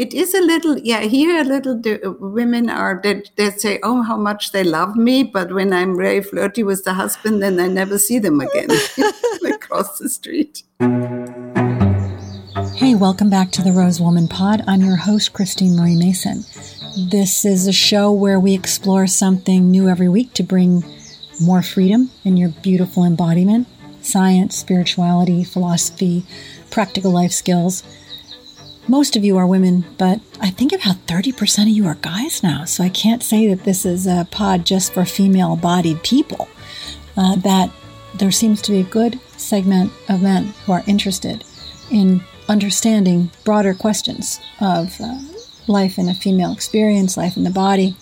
it is a little, yeah, here a little, the women are, they, they say, oh, how much they love me. But when I'm very flirty with the husband, then I never see them again across the street. Hey, welcome back to the Rose Woman Pod. I'm your host, Christine Marie Mason. This is a show where we explore something new every week to bring more freedom in your beautiful embodiment science, spirituality, philosophy, practical life skills most of you are women, but I think about 30% of you are guys now. So I can't say that this is a pod just for female bodied people. Uh, that there seems to be a good segment of men who are interested in understanding broader questions of uh, life in a female experience, life in the body.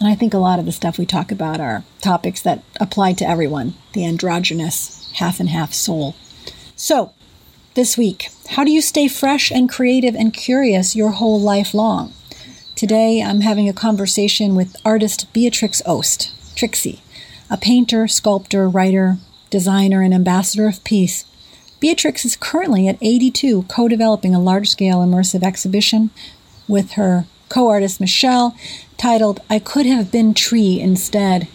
And I think a lot of the stuff we talk about are topics that apply to everyone the androgynous half and half soul. So, this week, how do you stay fresh and creative and curious your whole life long? Today, I'm having a conversation with artist Beatrix Ost, Trixie, a painter, sculptor, writer, designer, and ambassador of peace. Beatrix is currently at 82 co developing a large scale immersive exhibition with her co artist Michelle titled I Could Have Been Tree Instead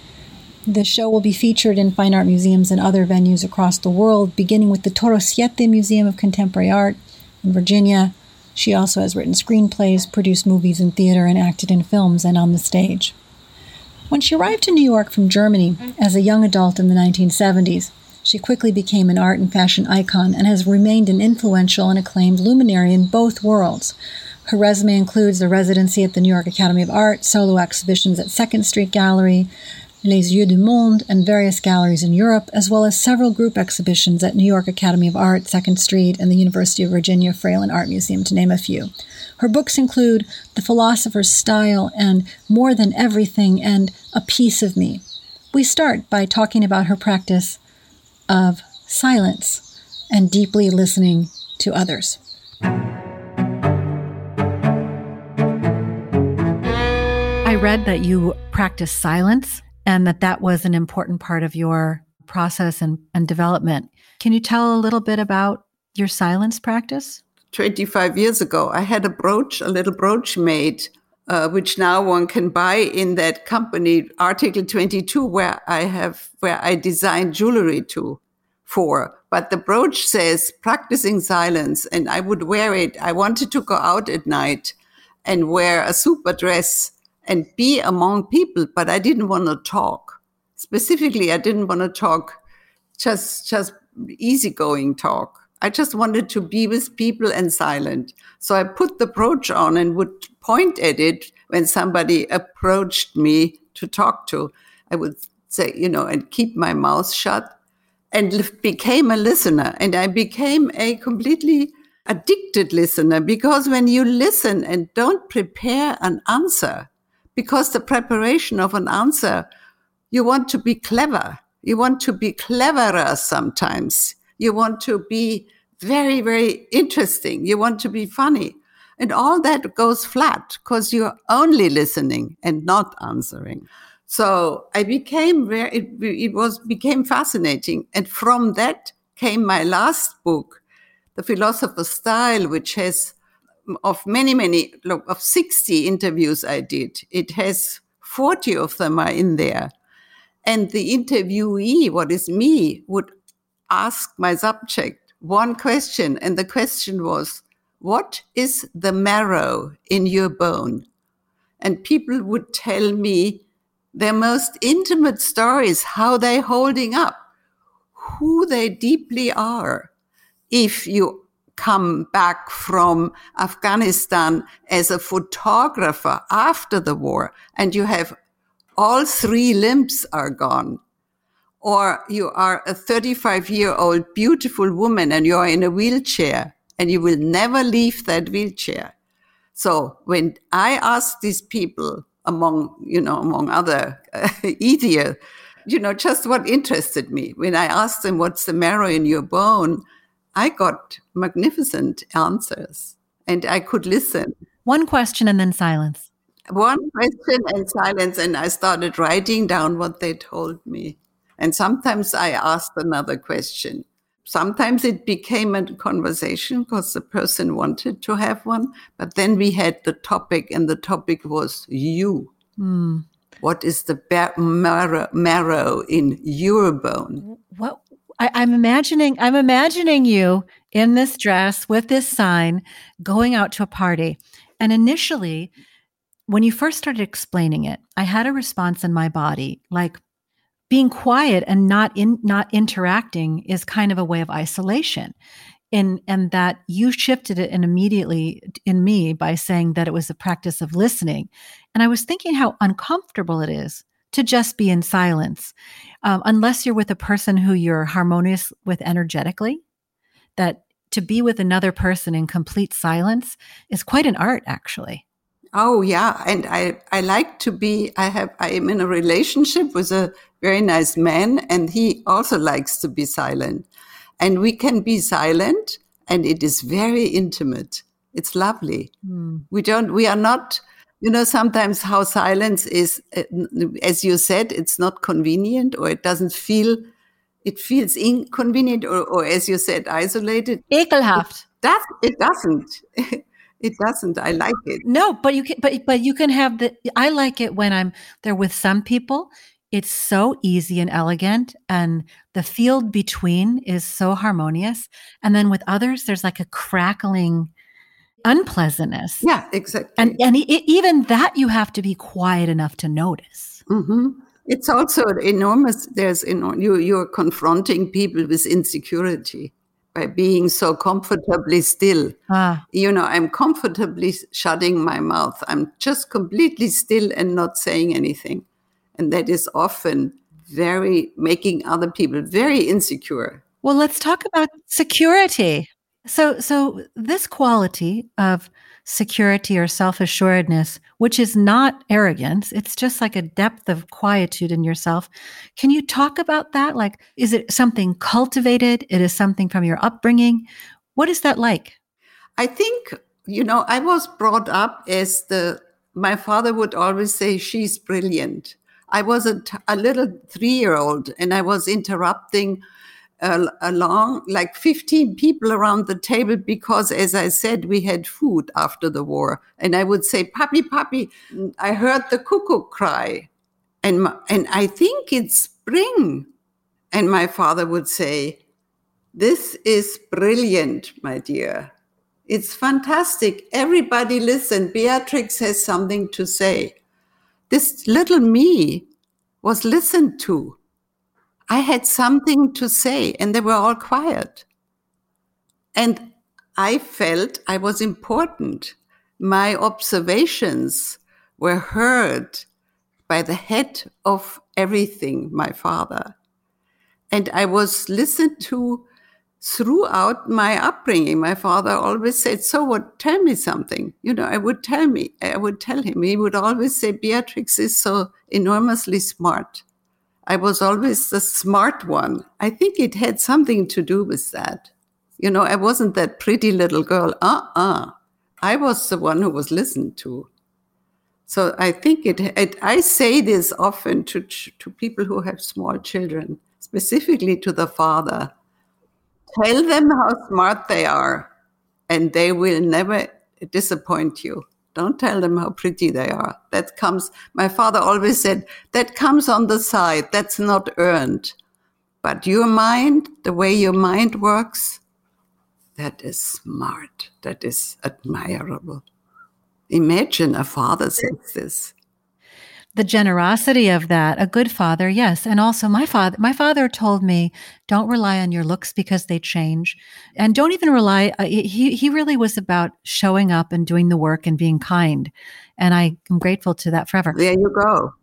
the show will be featured in fine art museums and other venues across the world, beginning with the Torosiete Museum of Contemporary Art in Virginia. She also has written screenplays, produced movies in theater, and acted in films and on the stage. When she arrived to New York from Germany mm-hmm. as a young adult in the 1970s, she quickly became an art and fashion icon and has remained an influential and acclaimed luminary in both worlds. Her resume includes a residency at the New York Academy of Art, solo exhibitions at Second Street Gallery, Les Yeux du Monde, and various galleries in Europe, as well as several group exhibitions at New York Academy of Art, Second Street, and the University of Virginia Fralin Art Museum, to name a few. Her books include The Philosopher's Style and More Than Everything and A Piece of Me. We start by talking about her practice of silence and deeply listening to others. I read that you practice silence and that that was an important part of your process and, and development. Can you tell a little bit about your silence practice? 25 years ago, I had a brooch, a little brooch made, uh, which now one can buy in that company, Article 22, where I have, where I design jewelry to, for. But the brooch says practicing silence, and I would wear it. I wanted to go out at night and wear a super dress and be among people, but I didn't want to talk. Specifically, I didn't want to talk just just easygoing talk. I just wanted to be with people and silent. So I put the brooch on and would point at it when somebody approached me to talk to. I would say, you know, and keep my mouth shut and became a listener. And I became a completely addicted listener because when you listen and don't prepare an answer, because the preparation of an answer, you want to be clever. You want to be cleverer sometimes. You want to be very, very interesting. You want to be funny. And all that goes flat because you're only listening and not answering. So I became very, it, it was, became fascinating. And from that came my last book, The Philosopher's Style, which has of many, many, look, of 60 interviews I did, it has 40 of them are in there. And the interviewee, what is me, would ask my subject one question. And the question was, what is the marrow in your bone? And people would tell me their most intimate stories, how they're holding up, who they deeply are. If you come back from Afghanistan as a photographer after the war and you have all three limbs are gone or you are a 35 year old beautiful woman and you're in a wheelchair and you will never leave that wheelchair. So when I ask these people among, you know, among other uh, idiot, you know, just what interested me when I asked them, what's the marrow in your bone? I got magnificent answers and I could listen. One question and then silence. One question and silence. And I started writing down what they told me. And sometimes I asked another question. sometimes it became a conversation because the person wanted to have one. But then we had the topic, and the topic was you. Mm. What is the marrow, marrow in your bone? What I, I'm imagining, I'm imagining you in this dress with this sign going out to a party. And initially, when you first started explaining it, I had a response in my body like, being quiet and not in not interacting is kind of a way of isolation in and that you shifted it and immediately in me by saying that it was a practice of listening and i was thinking how uncomfortable it is to just be in silence um, unless you're with a person who you're harmonious with energetically that to be with another person in complete silence is quite an art actually Oh yeah, and I I like to be. I have I am in a relationship with a very nice man, and he also likes to be silent, and we can be silent, and it is very intimate. It's lovely. Mm. We don't. We are not. You know, sometimes how silence is, uh, as you said, it's not convenient, or it doesn't feel. It feels inconvenient, or, or as you said, isolated. Ekelhaft. That it doesn't. It doesn't. I like it. No, but you can but but you can have the I like it when I'm there with some people. It's so easy and elegant and the field between is so harmonious. And then with others there's like a crackling unpleasantness. Yeah, exactly. And and it, even that you have to be quiet enough to notice. Mm-hmm. It's also enormous. There's enormous, you you're confronting people with insecurity by being so comfortably still. Ah. You know, I'm comfortably shutting my mouth. I'm just completely still and not saying anything. And that is often very making other people very insecure. Well, let's talk about security. So so this quality of security or self assuredness, which is not arrogance. It's just like a depth of quietude in yourself. Can you talk about that? Like, is it something cultivated? It is something from your upbringing? What is that like? I think, you know, I was brought up as the, my father would always say, she's brilliant. I was a, t- a little three year old and I was interrupting uh, along like 15 people around the table because as i said we had food after the war. And i would say puppy puppy i heard the cuckoo cry. And and i think it's spring. And my father would say this is brilliant my dear. It's fantastic. Everybody listen. Beatrix has something to say. This little me was listened to I had something to say and they were all quiet. And I felt I was important. My observations were heard by the head of everything, my father. And I was listened to throughout my upbringing. My father always said, So what? Tell me something. You know, I would tell me, I would tell him. He would always say, Beatrix is so enormously smart. I was always the smart one. I think it had something to do with that. You know, I wasn't that pretty little girl. Uh uh I was the one who was listened to. So I think it, it I say this often to, to people who have small children, specifically to the father. Tell them how smart they are, and they will never disappoint you. Don't tell them how pretty they are. That comes, my father always said, that comes on the side. That's not earned. But your mind, the way your mind works, that is smart. That is admirable. Imagine a father says this the generosity of that. A good father yes. And also my father my father told me don't rely on your looks because they change. And don't even rely uh, he he really was about showing up and doing the work and being kind. And i am grateful to that forever. There you go.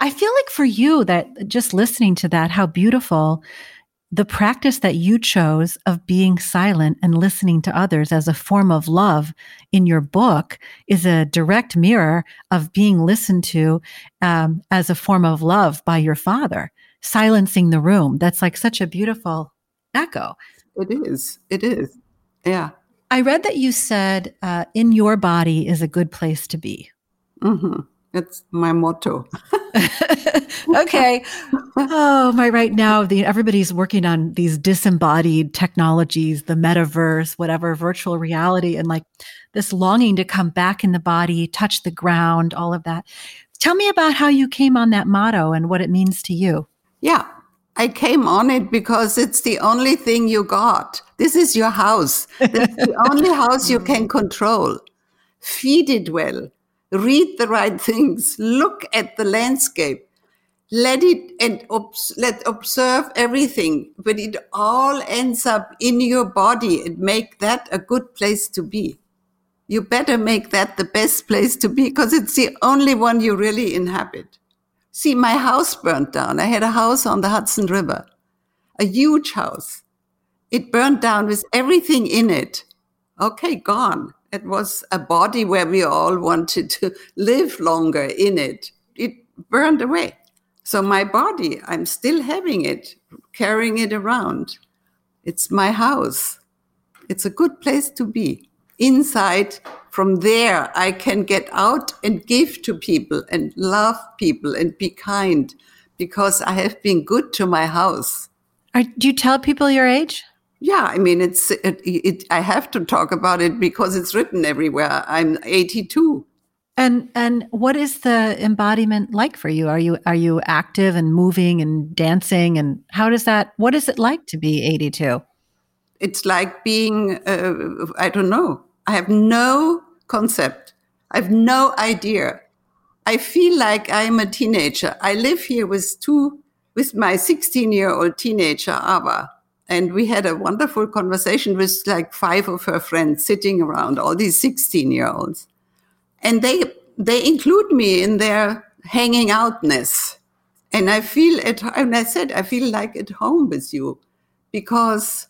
I feel like for you that just listening to that how beautiful the practice that you chose of being silent and listening to others as a form of love in your book is a direct mirror of being listened to um, as a form of love by your father, silencing the room. That's like such a beautiful echo. It is. It is. Yeah. I read that you said uh, in your body is a good place to be. Mm-hmm. That's my motto. okay. Oh, my right now, the everybody's working on these disembodied technologies, the metaverse, whatever, virtual reality, and like this longing to come back in the body, touch the ground, all of that. Tell me about how you came on that motto and what it means to you. Yeah. I came on it because it's the only thing you got. This is your house. The only house you can control. Feed it well read the right things, look at the landscape, let it and obs- let observe everything, but it all ends up in your body and make that a good place to be. You better make that the best place to be because it's the only one you really inhabit. See, my house burned down. I had a house on the Hudson River, a huge house. It burned down with everything in it. Okay, gone. It was a body where we all wanted to live longer in it. It burned away. So my body, I'm still having it, carrying it around. It's my house. It's a good place to be. Inside, from there, I can get out and give to people and love people and be kind because I have been good to my house. Are, do you tell people your age? Yeah, I mean, it's it, it, I have to talk about it because it's written everywhere. I'm 82. And and what is the embodiment like for you? Are you are you active and moving and dancing and how does that what is it like to be 82? It's like being uh, I don't know. I have no concept. I have no idea. I feel like I'm a teenager. I live here with two with my 16-year-old teenager Ava and we had a wonderful conversation with like five of her friends sitting around, all these 16 year olds. And they, they include me in their hanging outness. And I feel at, and I said, I feel like at home with you because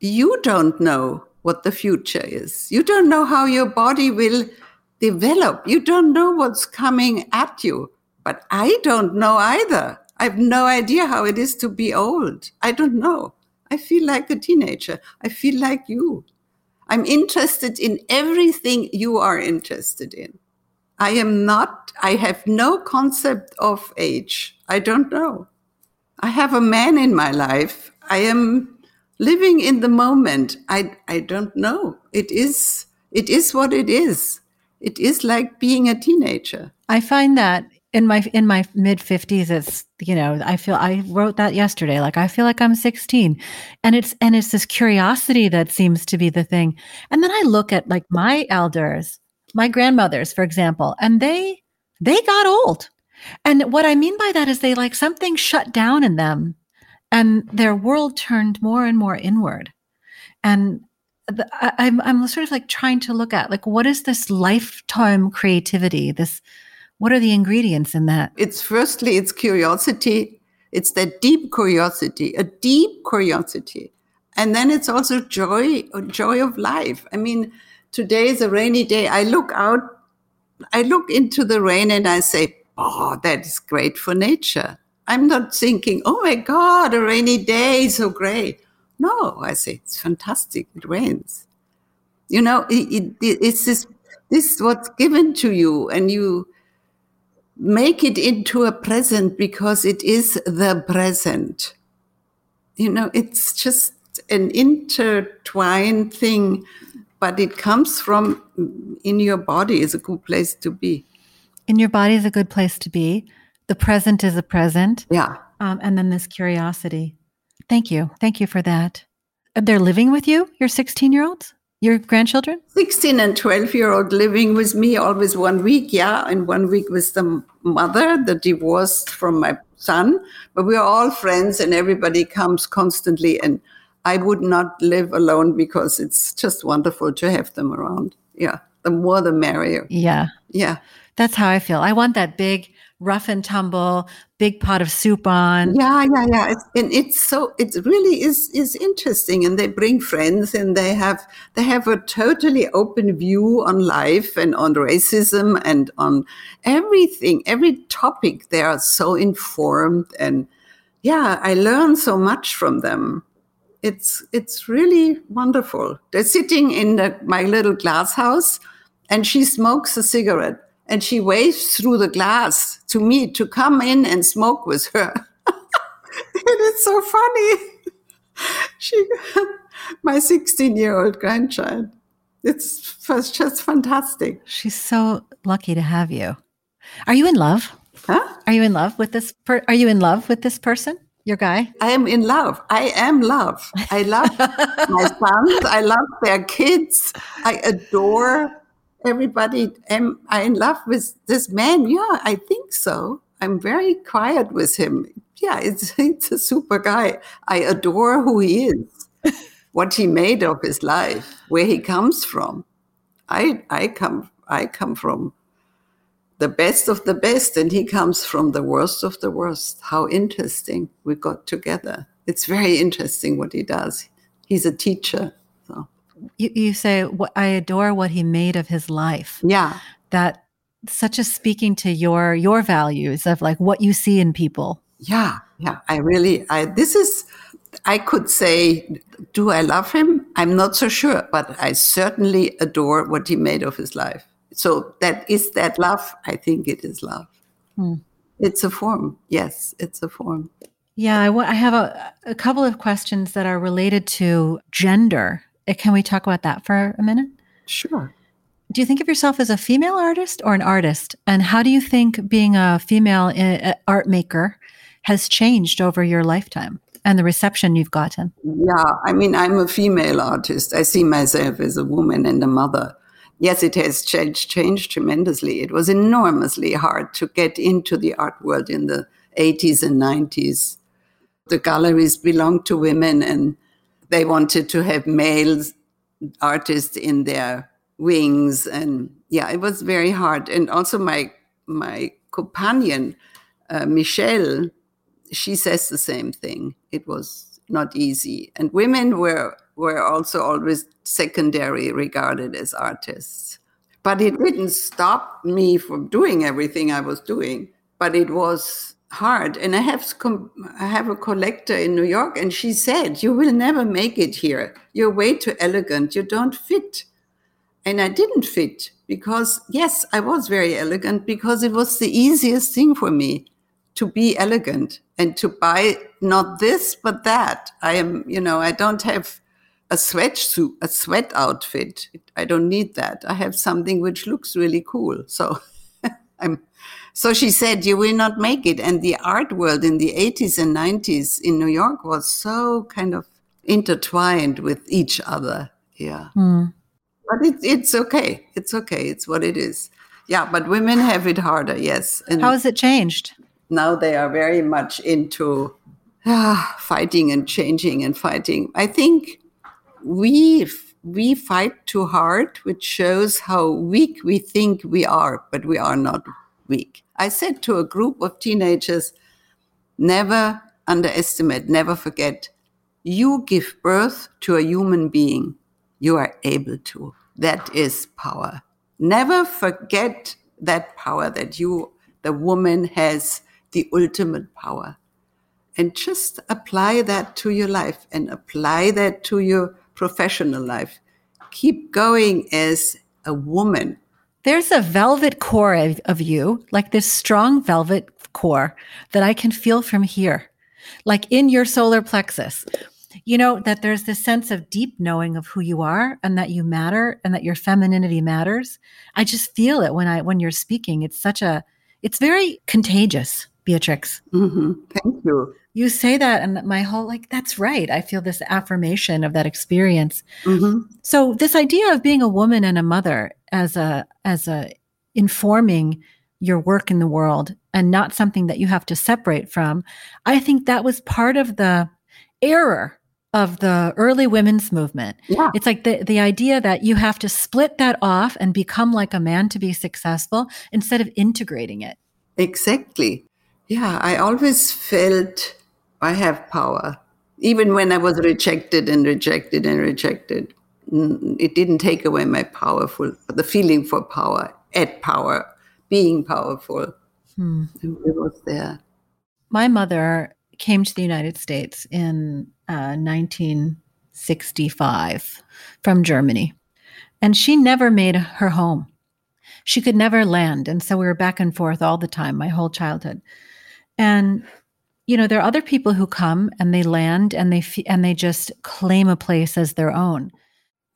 you don't know what the future is. You don't know how your body will develop. You don't know what's coming at you. But I don't know either. I have no idea how it is to be old. I don't know. I feel like a teenager. I feel like you. I'm interested in everything you are interested in. I am not, I have no concept of age. I don't know. I have a man in my life. I am living in the moment. I, I don't know. It is, it is what it is. It is like being a teenager. I find that in my in my mid 50s it's you know i feel i wrote that yesterday like i feel like i'm 16 and it's and it's this curiosity that seems to be the thing. And then i look at like my elders my grandmothers for example and they they got old. And what i mean by that is they like something shut down in them and their world turned more and more inward. And the, I, I'm, I'm sort of like trying to look at like what is this lifetime creativity this what are the ingredients in that? It's firstly, it's curiosity. It's that deep curiosity, a deep curiosity. And then it's also joy, joy of life. I mean, today is a rainy day. I look out, I look into the rain and I say, oh, that is great for nature. I'm not thinking, oh my God, a rainy day, so great. No, I say, it's fantastic. It rains. You know, it, it, it's this, this is what's given to you and you, make it into a present because it is the present. You know, it's just an intertwined thing, but it comes from in your body is a good place to be. In your body is a good place to be. The present is a present. Yeah. Um, and then this curiosity. Thank you. Thank you for that. They're living with you, your 16 year olds? Your grandchildren? 16 and 12 year old living with me always one week, yeah, and one week with the mother, the divorced from my son. But we are all friends and everybody comes constantly. And I would not live alone because it's just wonderful to have them around. Yeah. The more the merrier. Yeah. Yeah. That's how I feel. I want that big rough and tumble, big pot of soup on. Yeah, yeah, yeah. It's, and it's so it really is is interesting. And they bring friends, and they have they have a totally open view on life and on racism and on everything, every topic. They are so informed, and yeah, I learn so much from them. It's it's really wonderful. They're sitting in the, my little glass house, and she smokes a cigarette and she waves through the glass to me to come in and smoke with her. it is so funny. She, my 16 year old grandchild. It's just fantastic. She's so lucky to have you. Are you in love? Huh? Are you in love with this? Per- are you in love with this person? Your guy? I am in love. I am love. I love my sons. I love their kids. I adore everybody. Am I in love with this man? Yeah, I think so. I'm very quiet with him. Yeah, it's, it's a super guy. I adore who he is, what he made of his life, where he comes from. I I come I come from the best of the best, and he comes from the worst of the worst. How interesting we got together. It's very interesting what he does. He's a teacher. You, you say, I adore what he made of his life. Yeah. That such a speaking to your your values of like what you see in people. Yeah, yeah. I really I this is I could say, do I love him? I'm not so sure, but I certainly adore what he made of his life. So that is that love. I think it is love. Hmm. It's a form. Yes, it's a form. Yeah, I, w- I have a, a couple of questions that are related to gender. Can we talk about that for a minute? Sure. Do you think of yourself as a female artist or an artist? And how do you think being a female uh, art maker has changed over your lifetime and the reception you've gotten? Yeah, I mean, I'm a female artist. I see myself as a woman and a mother yes, it has changed, changed tremendously. It was enormously hard to get into the art world in the 80s and 90s. The galleries belonged to women and they wanted to have male artists in their wings. And yeah, it was very hard. And also my, my companion, uh, Michelle, she says the same thing. It was not easy. And women were were also always secondary regarded as artists. But it didn't stop me from doing everything I was doing. But it was hard. And I have I have a collector in New York, and she said, "You will never make it here. You're way too elegant. You don't fit." And I didn't fit because yes, I was very elegant because it was the easiest thing for me to be elegant and to buy not this but that. I am, you know, I don't have a sweatsuit, a sweat outfit. I don't need that. I have something which looks really cool. So I'm, so she said, you will not make it. And the art world in the 80s and 90s in New York was so kind of intertwined with each other. Yeah. Mm. But it, it's okay. It's okay. It's what it is. Yeah. But women have it harder. Yes. And How has it changed? Now they are very much into ah, fighting and changing and fighting. I think we we fight too hard, which shows how weak we think we are, but we are not weak. I said to a group of teenagers, never underestimate, never forget, you give birth to a human being. You are able to. That is power. Never forget that power that you, the woman, has the ultimate power. And just apply that to your life and apply that to your professional life. Keep going as a woman. There's a velvet core of, of you, like this strong velvet core that I can feel from here, like in your solar plexus. You know, that there's this sense of deep knowing of who you are and that you matter and that your femininity matters. I just feel it when I when you're speaking. It's such a it's very contagious, Beatrix. Mm-hmm. Thank you you say that and my whole like that's right i feel this affirmation of that experience mm-hmm. so this idea of being a woman and a mother as a as a informing your work in the world and not something that you have to separate from i think that was part of the error of the early women's movement yeah. it's like the, the idea that you have to split that off and become like a man to be successful instead of integrating it exactly yeah i always felt I have power. Even when I was rejected and rejected and rejected, it didn't take away my powerful, the feeling for power, at power, being powerful. Hmm. It was there. My mother came to the United States in uh, 1965 from Germany, and she never made her home. she could never land. And so we were back and forth all the time, my whole childhood. And you know, there are other people who come and they land and they f- and they just claim a place as their own.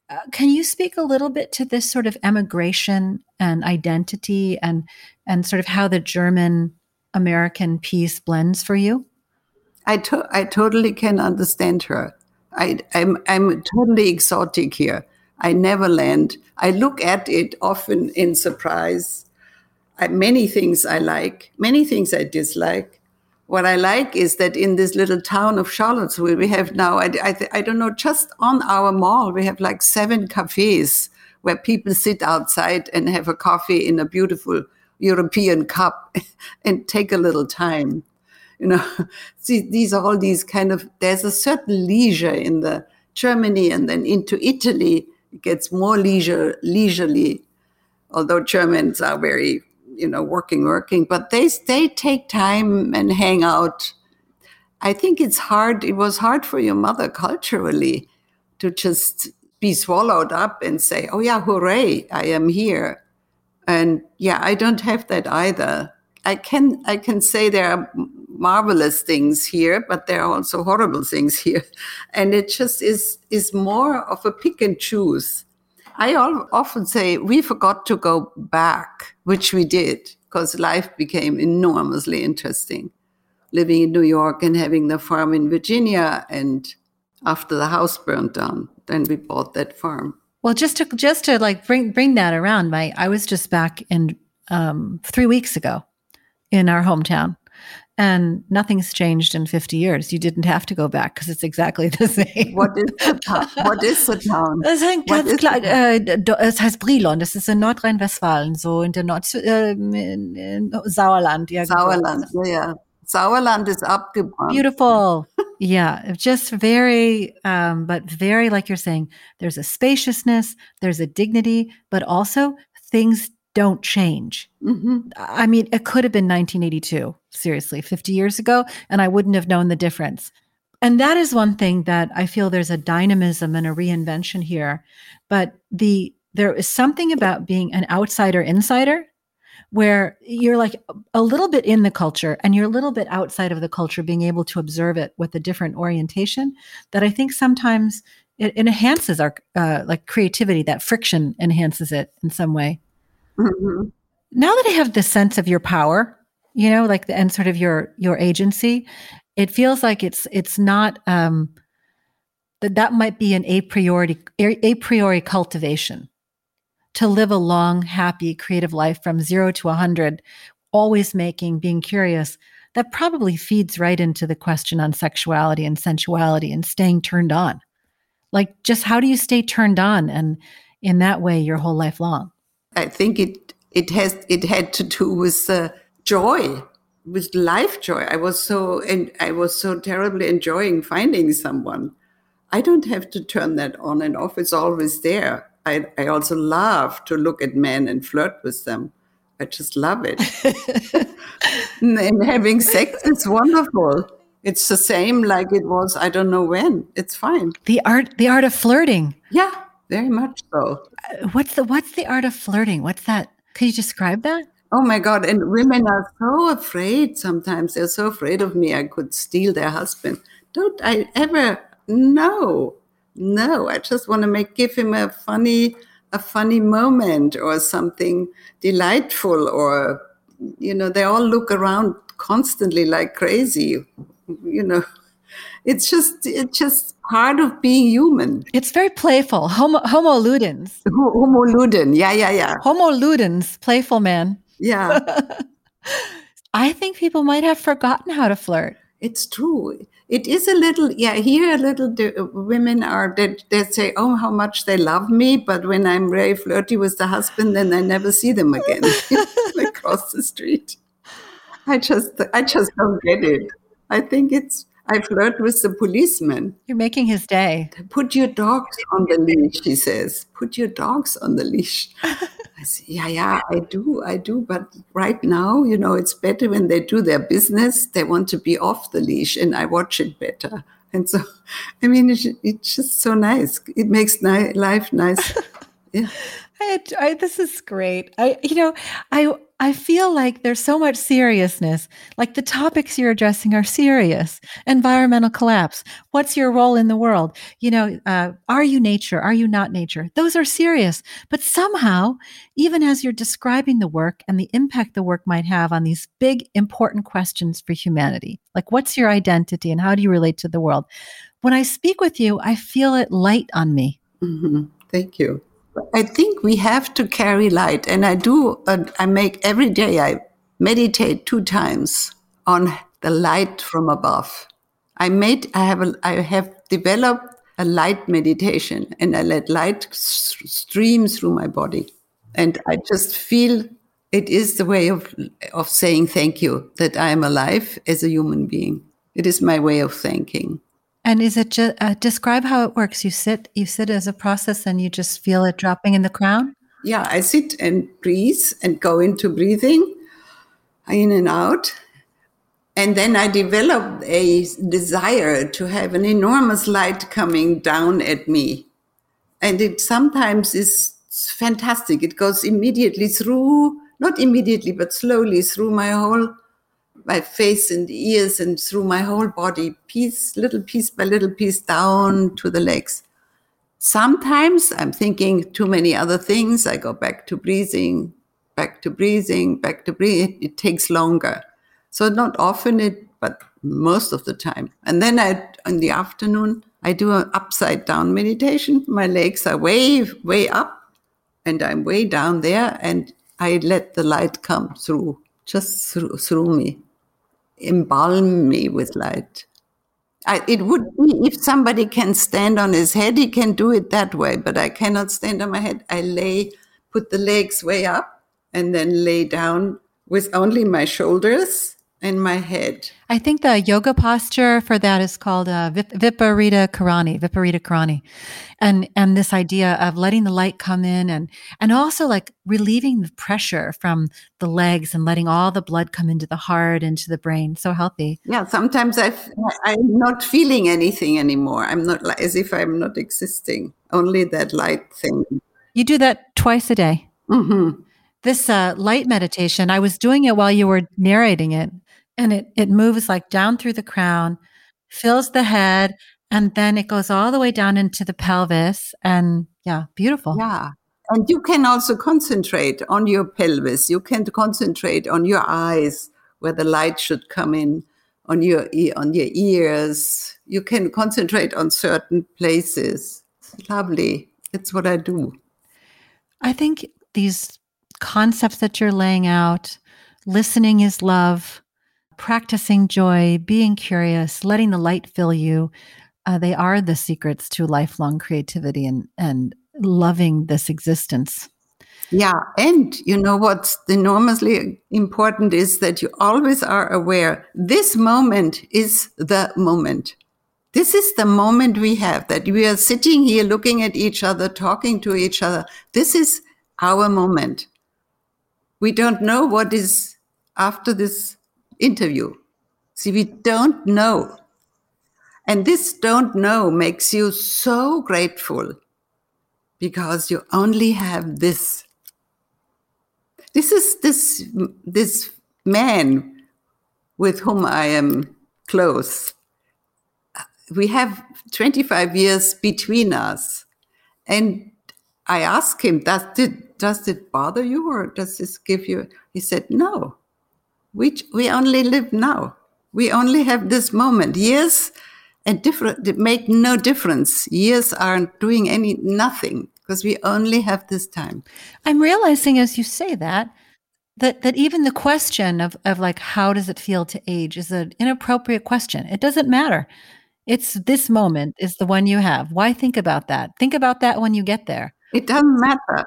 Uh, can you speak a little bit to this sort of emigration and identity and and sort of how the German American piece blends for you? I to- I totally can understand her. I, I'm I'm totally exotic here. I never land. I look at it often in surprise. Many things I like, many things I dislike. What I like is that in this little town of Charlottesville, we have now, I, I, I don't know, just on our mall, we have like seven cafes where people sit outside and have a coffee in a beautiful European cup and take a little time. You know, see, these are all these kind of, there's a certain leisure in the Germany and then into Italy it gets more leisure leisurely although germans are very you know working working but they they take time and hang out i think it's hard it was hard for your mother culturally to just be swallowed up and say oh yeah hooray i am here and yeah i don't have that either i can i can say there are marvelous things here, but there are also horrible things here. And it just is, is more of a pick and choose. I often say we forgot to go back, which we did, because life became enormously interesting. Living in New York and having the farm in Virginia, and after the house burned down, then we bought that farm. Well, just to just to like bring bring that around, my I was just back in um, three weeks ago in our hometown, and nothing's changed in 50 years. You didn't have to go back because it's exactly the same. What is the town? What is the town? Es, ganz klar, äh, es heißt Brilon, das ist in Nordrhein-Westfalen, so in der Nord äh, in, in Sauerland. Ja, Sauerland, ja, ja. Sauerland is abgebrannt. Beautiful. yeah, just very, um, but very like you're saying, there's a spaciousness, there's a dignity, but also things don't change. Mm-hmm. I mean, it could have been 1982, seriously, 50 years ago, and I wouldn't have known the difference. And that is one thing that I feel there's a dynamism and a reinvention here. But the there is something about being an outsider insider where you're like a little bit in the culture and you're a little bit outside of the culture, being able to observe it with a different orientation that I think sometimes it, it enhances our uh, like creativity. That friction enhances it in some way. Mm-hmm. Now that I have the sense of your power, you know, like the, and sort of your your agency, it feels like it's it's not um, that that might be an a priori a priori cultivation to live a long, happy, creative life from zero to a hundred, always making, being curious. That probably feeds right into the question on sexuality and sensuality and staying turned on. Like, just how do you stay turned on and in that way your whole life long? I think it it has it had to do with uh, joy, with life joy. I was so and I was so terribly enjoying finding someone. I don't have to turn that on and off. It's always there. I, I also love to look at men and flirt with them. I just love it. and having sex is wonderful. It's the same like it was, I don't know when. It's fine. The art the art of flirting. Yeah, very much so. Uh, what's the what's the art of flirting? What's that? Could you describe that? Oh my God. And women are so afraid sometimes. They're so afraid of me. I could steal their husband. Don't I ever? No, no. I just want to make, give him a funny, a funny moment or something delightful or, you know, they all look around constantly like crazy, you know it's just it's just part of being human. It's very playful. Homo, homo ludens. Homo luden. Yeah, yeah, yeah. Homo ludens, playful man. Yeah. I think people might have forgotten how to flirt. It's true. It is a little, yeah. Here, a little women are they, they say, "Oh, how much they love me," but when I'm very flirty with the husband, then I never see them again across the street. I just, I just don't get it. I think it's I flirt with the policeman. You're making his day. Put your dogs on the leash, he says. Put your dogs on the leash. I say, yeah, yeah, I do, I do. But right now, you know, it's better when they do their business. They want to be off the leash, and I watch it better. And so, I mean, it's, it's just so nice. It makes ni- life nice. Yeah. I, I, this is great. I, you know, I, I feel like there's so much seriousness. Like the topics you're addressing are serious. Environmental collapse. What's your role in the world? You know, uh, are you nature? Are you not nature? Those are serious. But somehow, even as you're describing the work and the impact the work might have on these big, important questions for humanity, like what's your identity and how do you relate to the world? When I speak with you, I feel it light on me. Mm-hmm. Thank you. I think we have to carry light, and I do. Uh, I make every day. I meditate two times on the light from above. I made. I have. A, I have developed a light meditation, and I let light s- stream through my body, and I just feel it is the way of of saying thank you that I am alive as a human being. It is my way of thanking. And is it just uh, describe how it works? You sit, you sit as a process, and you just feel it dropping in the crown. Yeah, I sit and breathe and go into breathing in and out. And then I develop a desire to have an enormous light coming down at me. And it sometimes is fantastic. It goes immediately through, not immediately, but slowly through my whole my face and ears and through my whole body, piece, little piece by little piece down to the legs. Sometimes I'm thinking too many other things. I go back to breathing, back to breathing, back to breathing. It, it takes longer. So not often it, but most of the time. And then I, in the afternoon, I do an upside down meditation. My legs are way, way up and I'm way down there and I let the light come through, just through, through me embalm me with light. I, it would be if somebody can stand on his head, he can do it that way, but I cannot stand on my head. I lay, put the legs way up, and then lay down with only my shoulders and my head. I think the yoga posture for that is called uh, Viparita Karani, Viparita Karani, and and this idea of letting the light come in and and also like relieving the pressure from the legs and letting all the blood come into the heart into the brain. So healthy. Yeah, sometimes I I'm not feeling anything anymore. I'm not like as if I'm not existing. Only that light thing. You do that twice a day. Mm-hmm. This uh, light meditation, I was doing it while you were narrating it and it it moves like down through the crown, fills the head, and then it goes all the way down into the pelvis. And yeah, beautiful. Yeah. And you can also concentrate on your pelvis. You can concentrate on your eyes where the light should come in, on your on your ears. You can concentrate on certain places. It's lovely. It's what I do. I think these concepts that you're laying out, listening is love, practicing joy, being curious, letting the light fill you, uh, they are the secrets to lifelong creativity and, and loving this existence. Yeah. And you know what's enormously important is that you always are aware this moment is the moment. This is the moment we have that we are sitting here looking at each other, talking to each other. This is our moment. We don't know what is after this interview. See, we don't know. And this don't know makes you so grateful because you only have this. This is this, this man with whom I am close. We have 25 years between us. And I asked him, does it, does it bother you or does this give you? He said, no, we, we only live now. We only have this moment. Years and different make no difference. Years aren't doing any nothing because we only have this time. I'm realizing as you say that that that even the question of of like how does it feel to age is an inappropriate question. It doesn't matter. It's this moment is the one you have. Why think about that? Think about that when you get there. It doesn't matter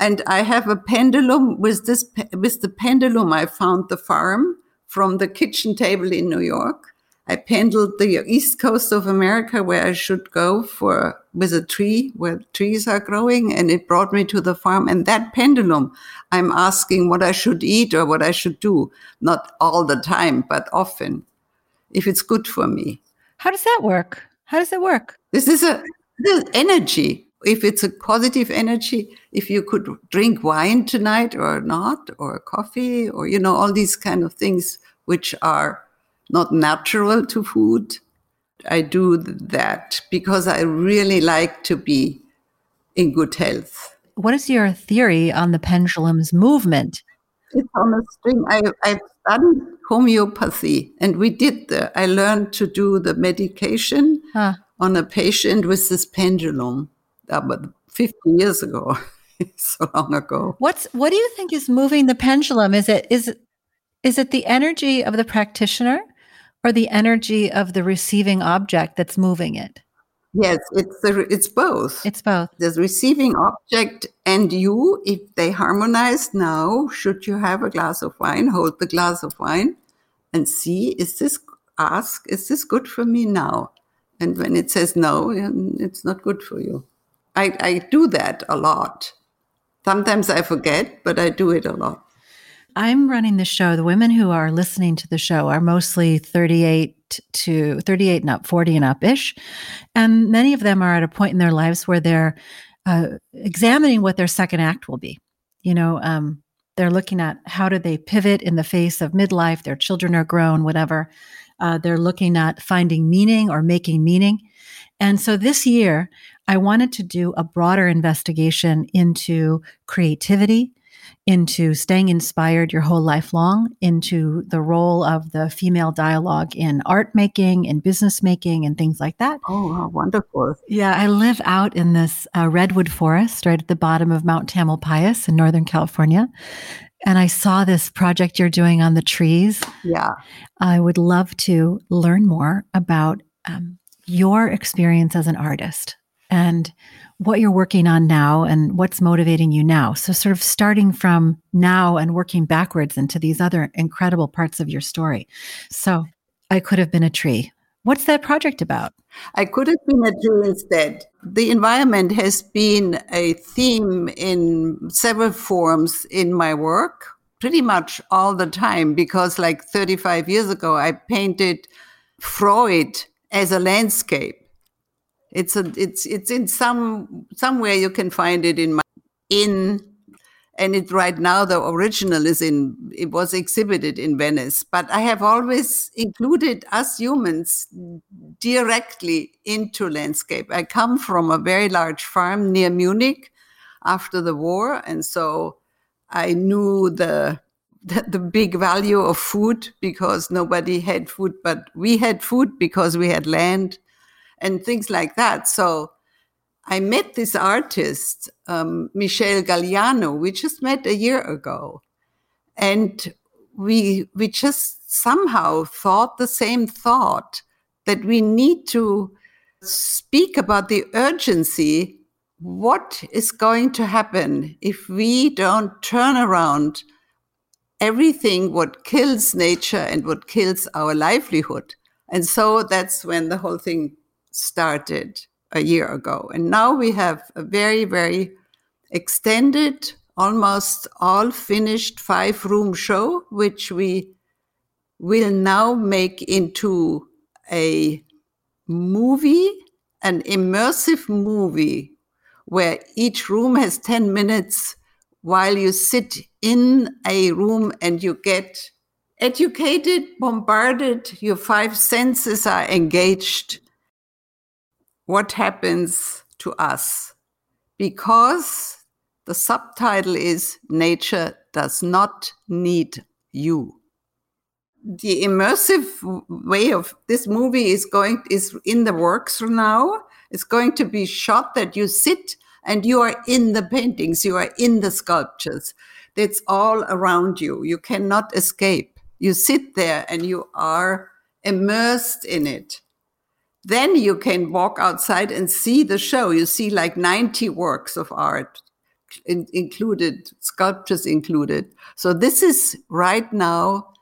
and I have a pendulum with this with the pendulum I found the farm from the kitchen table in New York. I pendled the east coast of America where I should go for with a tree where trees are growing, and it brought me to the farm. And that pendulum, I'm asking what I should eat or what I should do, not all the time, but often, if it's good for me. How does that work? How does it work? This is a this energy if it's a positive energy, if you could drink wine tonight or not, or coffee, or, you know, all these kind of things which are not natural to food. I do that because I really like to be in good health. What is your theory on the pendulum's movement? It's on a string. I, I studied homeopathy and we did the, I learned to do the medication huh. on a patient with this pendulum Uh, about 50 years ago. so long ago. What's what do you think is moving the pendulum? Is it is it is it the energy of the practitioner or the energy of the receiving object that's moving it? Yes, it's the, it's both. It's both. The receiving object and you, if they harmonize now, should you have a glass of wine, hold the glass of wine and see, is this, ask, is this good for me now? And when it says no, um, it's not good for you. I, I do that a lot. Sometimes I forget, but I do it a lot. I'm running the show. The women who are listening to the show are mostly 38 to 38 and up, 40 and up ish. And many of them are at a point in their lives where they're uh, examining what their second act will be. You know, um, they're looking at how do they pivot in the face of midlife, their children are grown, whatever. Uh, they're looking at finding meaning or making meaning. And so this year, I wanted to do a broader investigation into creativity, into staying inspired your whole life long, into the role of the female dialogue in art making and business making and things like that. Oh, wonderful. Yeah, I live out in this uh, redwood forest right at the bottom of Mount Tamalpais in Northern California. And I saw this project you're doing on the trees. Yeah. I would love to learn more about um, your experience as an artist and what you're working on now and what's motivating you now. So, sort of starting from now and working backwards into these other incredible parts of your story. So, I could have been a tree. What's that project about? I could have been a tree instead. The environment has been a theme in several forms in my work, pretty much all the time, because like 35 years ago, I painted Freud as a landscape it's a it's it's in some somewhere you can find it in my in and it right now the original is in it was exhibited in Venice. But I have always included us humans directly into landscape. I come from a very large farm near Munich after the war, and so I knew the the, the big value of food because nobody had food, but we had food because we had land and things like that. So I met this artist, um, Michelle Gagliano. We just met a year ago, and we we just somehow thought the same thought that we need to speak about the urgency. What is going to happen if we don't turn around everything what kills nature and what kills our livelihood? And so that's when the whole thing started a year ago. And now we have a very, very extended, almost all finished five room show, which we will now make into a movie, an immersive movie where each room has 10 minutes while you sit in a room and you get educated, bombarded, your five senses are engaged what happens to us because the subtitle is Nature Does Not Need You. The immersive way of this movie is going is in the works now. It's going to be shot that you sit and you are in the paintings, you are in the sculptures. It's all around you. You cannot escape. You sit there and you are immersed in it. Then you can walk outside and see the show. You see like 90 works of art in, included, sculptures included. So this is right now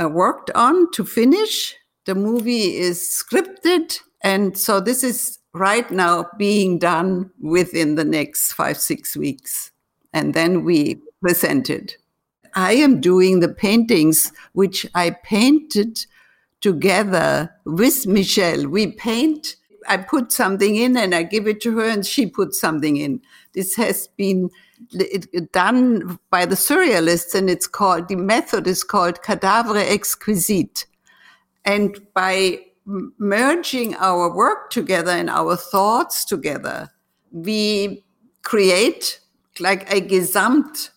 uh, worked on to finish. The movie is scripted. And so this is right now being done within the next five, six weeks. And then we present it. I am doing the paintings, which I painted together with Michelle. We paint. I put something in and I give it to her and she puts something in. This has been done by the surrealists and it's called, the method is called cadavre exquisite. And by merging our work together and our thoughts together, we create like a gesamt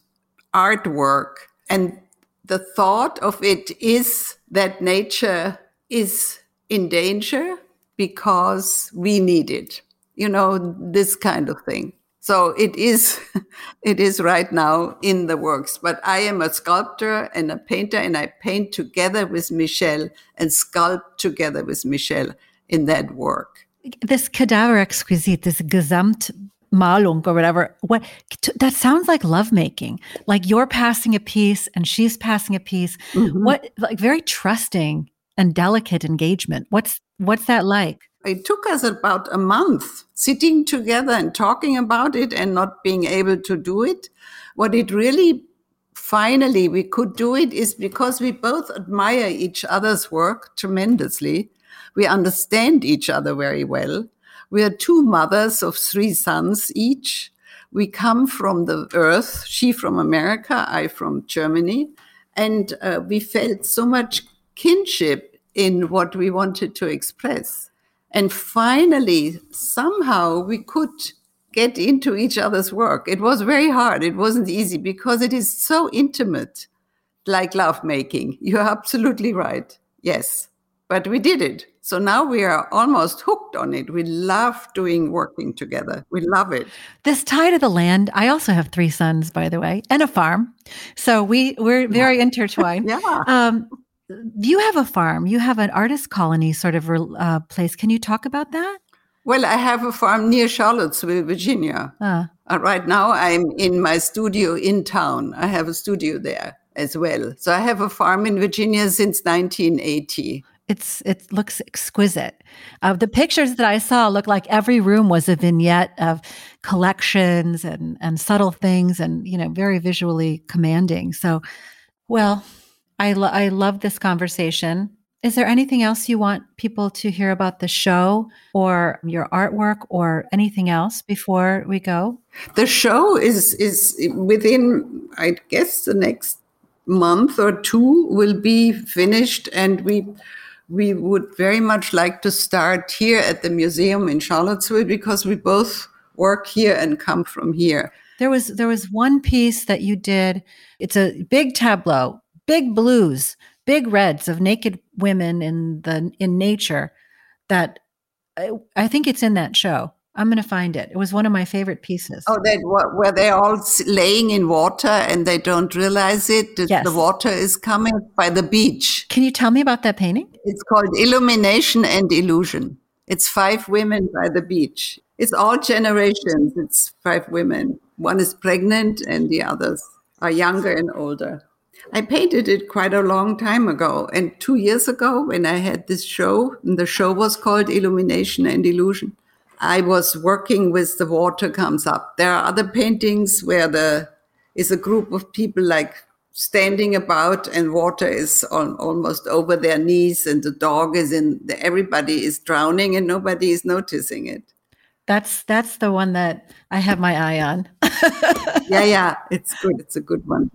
artwork. And the thought of it is that nature is in danger because we need it. You know, this kind of thing. So it is, it is right now in the works. But I am a sculptor and a painter, and I paint together with Michelle and sculpt together with Michelle in that work. This cadaver exquisite, this gesamt Malung or whatever. What that sounds like lovemaking. Like you're passing a piece and she's passing a piece. Mm-hmm. What like very trusting and delicate engagement. What's what's that like? It took us about a month sitting together and talking about it and not being able to do it. What it really finally we could do it is because we both admire each other's work tremendously. We understand each other very well. We are two mothers of three sons each. We come from the earth, she from America, I from Germany. And uh, we felt so much kinship in what we wanted to express. And finally, somehow we could get into each other's work. It was very hard. It wasn't easy because it is so intimate, like lovemaking. You're absolutely right. Yes. But we did it. So now we are almost hooked on it. We love doing working together. We love it. This tie to the land. I also have three sons, by the way, and a farm. So we we're very intertwined. yeah. Um, you have a farm, you have an artist colony sort of uh, place. Can you talk about that? Well, I have a farm near Charlottesville, Virginia. Uh. Uh, right now, I'm in my studio in town. I have a studio there as well. So I have a farm in Virginia since 1980. It's it looks exquisite. Uh, the pictures that I saw look like every room was a vignette of collections and and subtle things, and you know, very visually commanding. So, well, I, lo- I love this conversation. Is there anything else you want people to hear about the show or your artwork or anything else before we go? The show is is within I guess the next month or two will be finished and we we would very much like to start here at the museum in Charlottesville because we both work here and come from here. There was there was one piece that you did. It's a big tableau big blues, big reds of naked women in the in nature that I, I think it's in that show. I'm going to find it. It was one of my favorite pieces. Oh, that where they're all laying in water and they don't realize it. Yes. The water is coming by the beach. Can you tell me about that painting? It's called Illumination and Illusion. It's five women by the beach. It's all generations. It's five women. One is pregnant and the others are younger and older. I painted it quite a long time ago. And two years ago, when I had this show, and the show was called Illumination and Illusion, I was working with The Water Comes Up. There are other paintings where there is a group of people like standing about and water is on, almost over their knees and the dog is in, the, everybody is drowning and nobody is noticing it. That's that's the one that I have my eye on. yeah, yeah, it's good. It's a good one.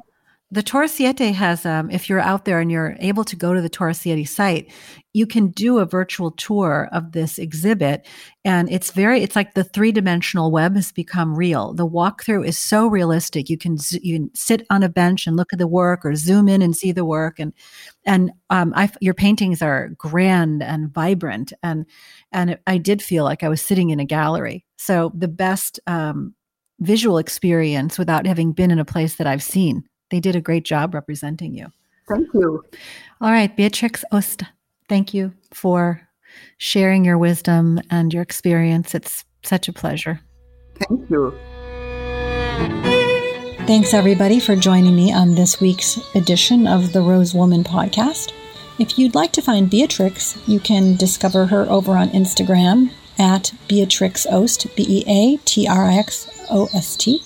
The Torosiete has, um, if you're out there and you're able to go to the Torosiete site, you can do a virtual tour of this exhibit. And it's very, it's like the three dimensional web has become real. The walkthrough is so realistic. You can, you can sit on a bench and look at the work or zoom in and see the work. And, and, um, I, your paintings are grand and vibrant. And, and I did feel like I was sitting in a gallery. So the best, um, visual experience without having been in a place that I've seen they did a great job representing you. Thank you. All right, Beatrix Ost, thank you for sharing your wisdom and your experience. It's such a pleasure. Thank you. Thanks, everybody, for joining me on this week's edition of the Rose Woman podcast. If you'd like to find Beatrix, you can discover her over on Instagram at Beatrix Ost, B E A T R X O S T.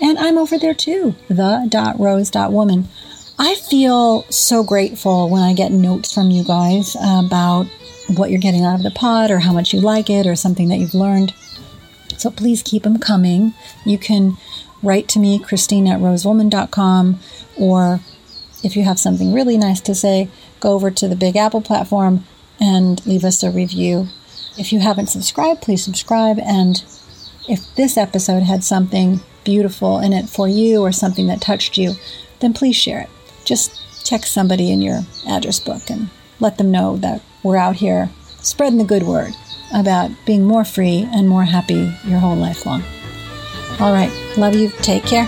And I'm over there too, the.rose.woman. I feel so grateful when I get notes from you guys about what you're getting out of the pod or how much you like it or something that you've learned. So please keep them coming. You can write to me, Christine at rosewoman.com, or if you have something really nice to say, go over to the Big Apple platform and leave us a review. If you haven't subscribed, please subscribe. And if this episode had something beautiful in it for you or something that touched you, then please share it. Just text somebody in your address book and let them know that we're out here spreading the good word about being more free and more happy your whole life long. All right. Love you. Take care.